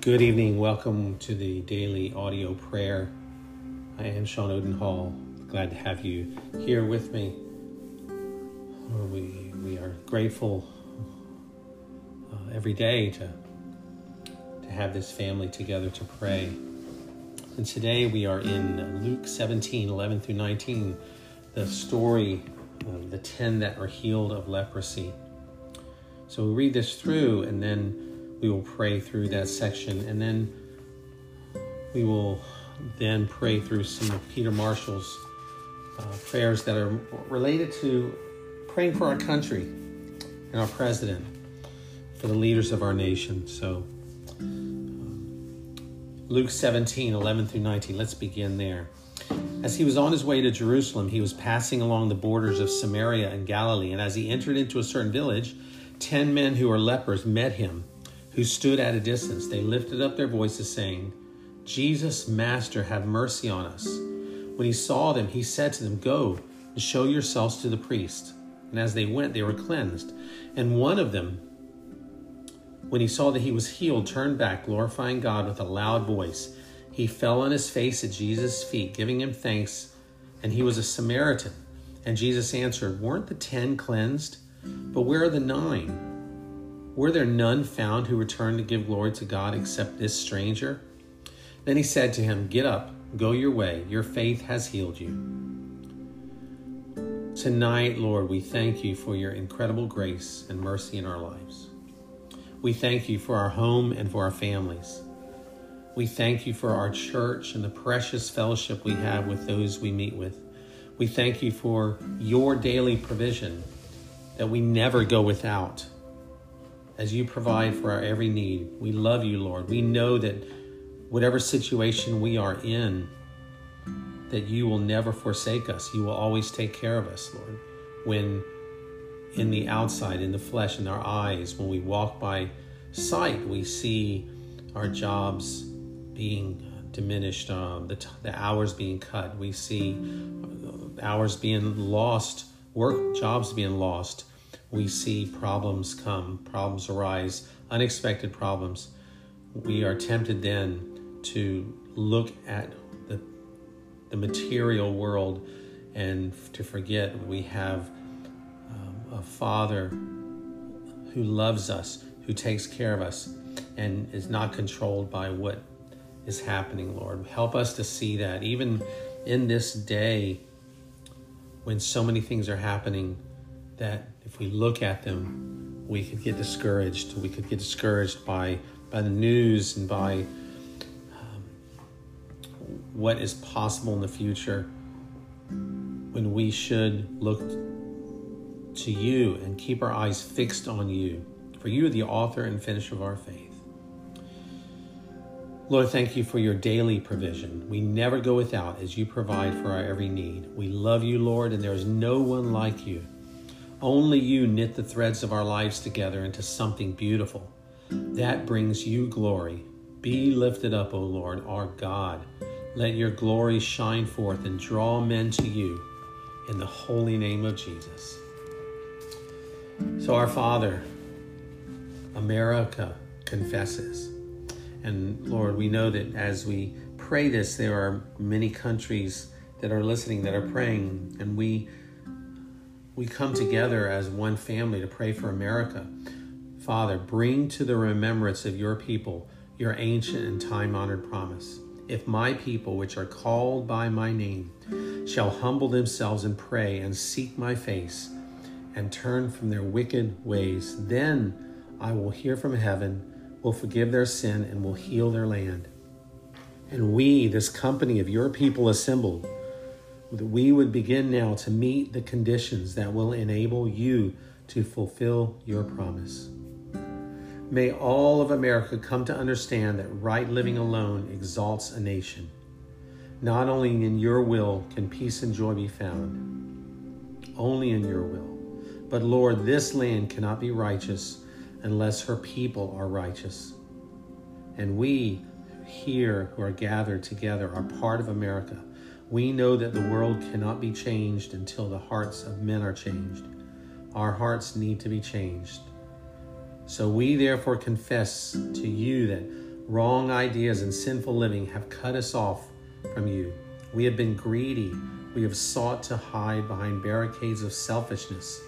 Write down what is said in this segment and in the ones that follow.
Good evening. Welcome to the daily audio prayer. I am Sean Odenhall. Glad to have you here with me. We, we are grateful uh, every day to, to have this family together to pray. And today we are in Luke 17 11 through 19, the story of the 10 that are healed of leprosy. So we read this through and then we will pray through that section and then we will then pray through some of Peter Marshall's uh, prayers that are related to praying for our country and our president, for the leaders of our nation. So, um, Luke 17, 11 through 19, let's begin there. As he was on his way to Jerusalem, he was passing along the borders of Samaria and Galilee, and as he entered into a certain village, ten men who were lepers met him who stood at a distance. They lifted up their voices, saying, Jesus, Master, have mercy on us. When he saw them, he said to them, Go and show yourselves to the priest. And as they went, they were cleansed. And one of them, when he saw that he was healed, turned back, glorifying God with a loud voice. He fell on his face at Jesus' feet, giving him thanks. And he was a Samaritan. And Jesus answered, Weren't the ten cleansed? But where are the nine? Were there none found who returned to give glory to God except this stranger? Then he said to him, Get up, go your way, your faith has healed you. Tonight, Lord, we thank you for your incredible grace and mercy in our lives. We thank you for our home and for our families. We thank you for our church and the precious fellowship we have with those we meet with. We thank you for your daily provision that we never go without as you provide for our every need. We love you, Lord. We know that whatever situation we are in, that you will never forsake us. You will always take care of us, Lord. When in the outside, in the flesh, in our eyes, when we walk by sight, we see our jobs being diminished, uh, the, t- the hours being cut. We see uh, hours being lost, work jobs being lost we see problems come, problems arise, unexpected problems, we are tempted then to look at the, the material world and to forget we have um, a Father who loves us, who takes care of us, and is not controlled by what is happening, Lord. Help us to see that even in this day when so many things are happening that if we look at them, we could get discouraged. We could get discouraged by by the news and by um, what is possible in the future. When we should look to you and keep our eyes fixed on you, for you are the author and finisher of our faith. Lord, thank you for your daily provision. We never go without as you provide for our every need. We love you, Lord, and there is no one like you. Only you knit the threads of our lives together into something beautiful. That brings you glory. Be lifted up, O Lord, our God. Let your glory shine forth and draw men to you in the holy name of Jesus. So, our Father, America confesses. And Lord, we know that as we pray this, there are many countries that are listening that are praying, and we we come together as one family to pray for America. Father, bring to the remembrance of your people your ancient and time honored promise. If my people, which are called by my name, shall humble themselves and pray and seek my face and turn from their wicked ways, then I will hear from heaven, will forgive their sin, and will heal their land. And we, this company of your people assembled, that we would begin now to meet the conditions that will enable you to fulfill your promise. May all of America come to understand that right living alone exalts a nation. Not only in your will can peace and joy be found, only in your will. But Lord, this land cannot be righteous unless her people are righteous. And we here who are gathered together are part of America we know that the world cannot be changed until the hearts of men are changed. Our hearts need to be changed. So we therefore confess to you that Wrong ideas and sinful living have cut us off from you. We have been greedy. We have sought to hide behind barricades of selfishness.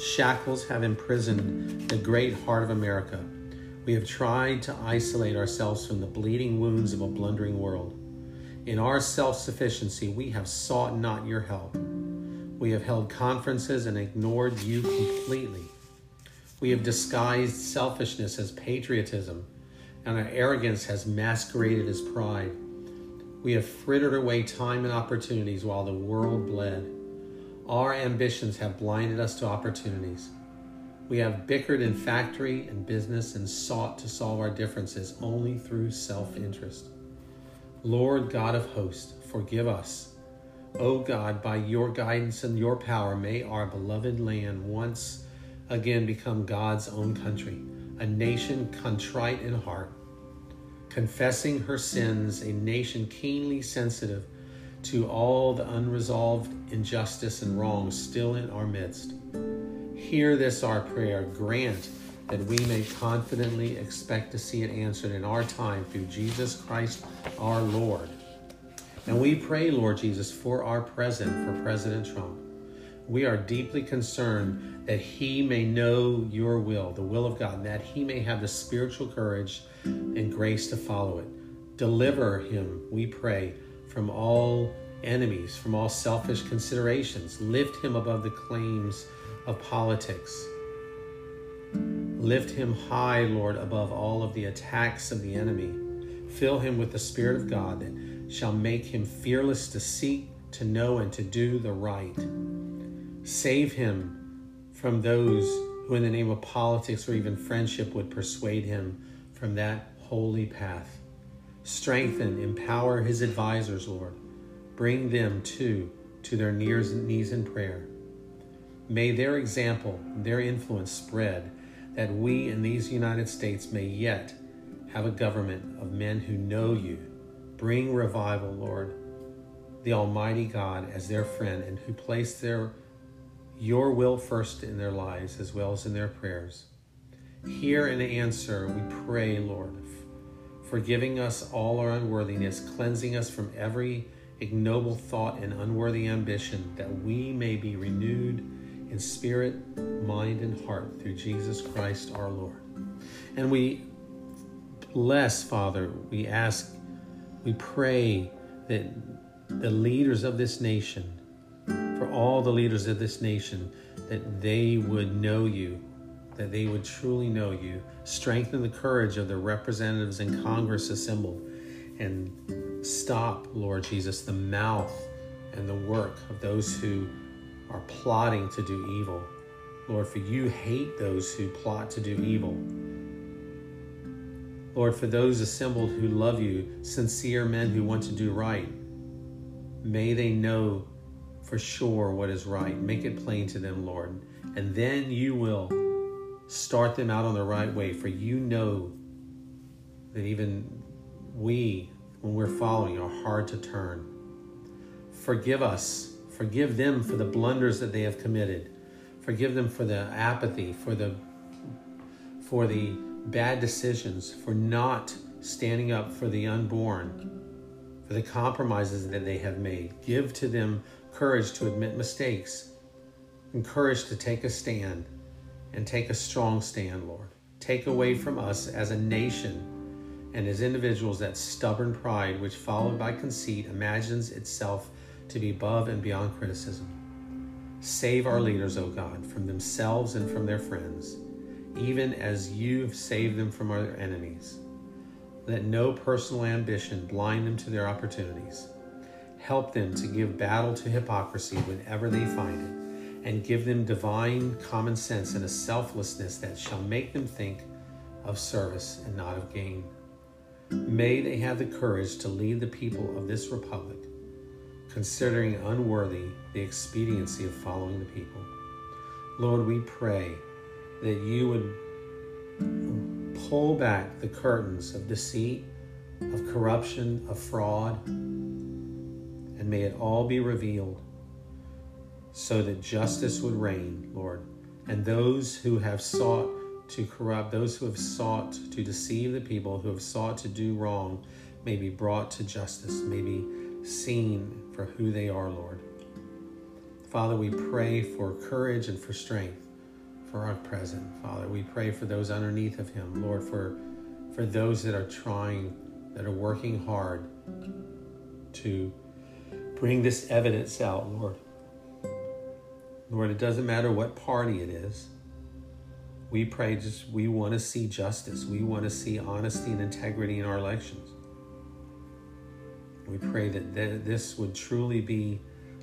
Shackles have imprisoned the great heart of America. We have tried to isolate ourselves from the bleeding wounds of a blundering world. In our self sufficiency, we have sought not your help. We have held conferences and ignored you completely. We have disguised selfishness as patriotism, and our arrogance has masqueraded as pride. We have frittered away time and opportunities while the world bled. Our ambitions have blinded us to opportunities. We have bickered in factory and business and sought to solve our differences only through self interest. Lord God of hosts, forgive us. O God, by your guidance and your power, may our beloved land once again become God's own country, a nation contrite in heart, confessing her sins, a nation keenly sensitive to all the unresolved injustice and wrong still in our midst. Hear this, our prayer. Grant that we may confidently expect to see it answered in our time through Jesus Christ our Lord. And we pray, Lord Jesus, for our president, for President Trump. We are deeply concerned that he may know your will, the will of God, and that he may have the spiritual courage and grace to follow it. Deliver him, we pray, from all enemies, from all selfish considerations. Lift him above the claims of politics. Lift him high, Lord, above all of the attacks of the enemy. Fill him with the Spirit of God that shall make him fearless to seek, to know, and to do the right. Save him from those who, in the name of politics or even friendship, would persuade him from that holy path. Strengthen, empower his advisors, Lord. Bring them too to their knees in prayer. May their example, their influence spread, that we in these United States may yet have a government of men who know you. Bring revival, Lord, the Almighty God as their friend and who place their your will first in their lives as well as in their prayers. Hear and answer, we pray, Lord, forgiving us all our unworthiness, cleansing us from every ignoble thought and unworthy ambition, that we may be renewed in spirit, mind, and heart through Jesus Christ our Lord. And we bless, Father, we ask, we pray that the leaders of this nation, for all the leaders of this nation, that they would know you, that they would truly know you. Strengthen the courage of the representatives in Congress assembled, and stop, Lord Jesus, the mouth and the work of those who are plotting to do evil. Lord, for you hate those who plot to do evil. Lord, for those assembled who love you, sincere men who want to do right, may they know for sure what is right. Make it plain to them, Lord. And then you will start them out on the right way, for you know that even we, when we're following, are hard to turn. Forgive us Forgive them for the blunders that they have committed. Forgive them for the apathy, for the for the bad decisions, for not standing up for the unborn, for the compromises that they have made. Give to them courage to admit mistakes and courage to take a stand and take a strong stand, Lord. Take away from us as a nation and as individuals that stubborn pride which, followed by conceit, imagines itself to be above and beyond criticism. Save our leaders, O God, from themselves and from their friends, even as you have saved them from our enemies. Let no personal ambition blind them to their opportunities. Help them to give battle to hypocrisy whenever they find it, and give them divine common sense and a selflessness that shall make them think of service and not of gain. May they have the courage to lead the people of this republic considering unworthy the expediency of following the people. Lord, we pray that you would pull back the curtains of deceit, of corruption, of fraud, and may it all be revealed so that justice would reign, Lord, and those who have sought to corrupt, those who have sought to deceive the people, who have sought to do wrong, may be brought to justice, may be seen for who they are, Lord. Father, we pray for courage and for strength for our present. Father, we pray for those underneath of him, Lord, for, for those that are trying, that are working hard to bring this evidence out, Lord. Lord, it doesn't matter what party it is. We pray just, we want to see justice. We want to see honesty and integrity in our elections. We pray that th- this would truly be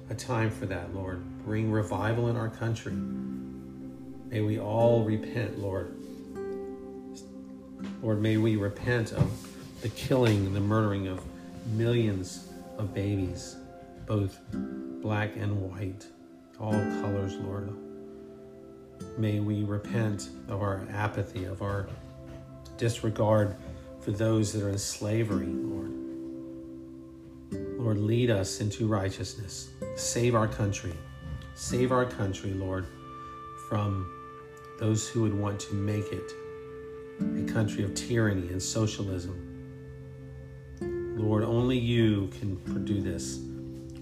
a time for that, Lord. Bring revival in our country. May we all repent, Lord. Lord, may we repent of the killing and the murdering of millions of babies, both black and white, all colors, Lord. May we repent of our apathy, of our disregard for those that are in slavery, Lord. Lord, lead us into righteousness. Save our country. Save our country, Lord, from those who would want to make it a country of tyranny and socialism. Lord, only you can do this.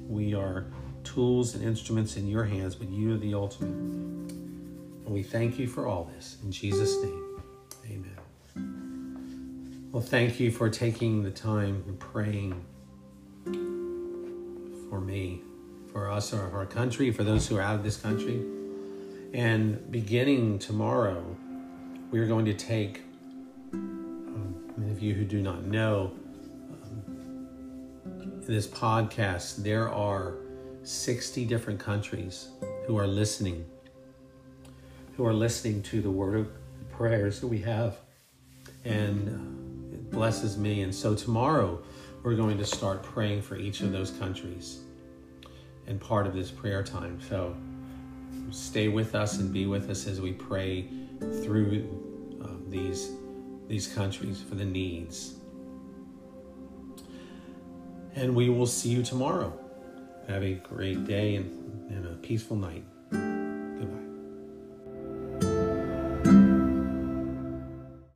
We are tools and instruments in your hands, but you are the ultimate. And we thank you for all this. In Jesus' name, amen. Well, thank you for taking the time and praying for me, for us, or for our country, for those who are out of this country. And beginning tomorrow, we are going to take, um, many of you who do not know, um, this podcast, there are 60 different countries who are listening, who are listening to the word of prayers that we have. And uh, it blesses me. And so tomorrow, we're going to start praying for each of those countries and part of this prayer time. So, stay with us and be with us as we pray through um, these these countries for the needs. And we will see you tomorrow. Have a great day and, and a peaceful night.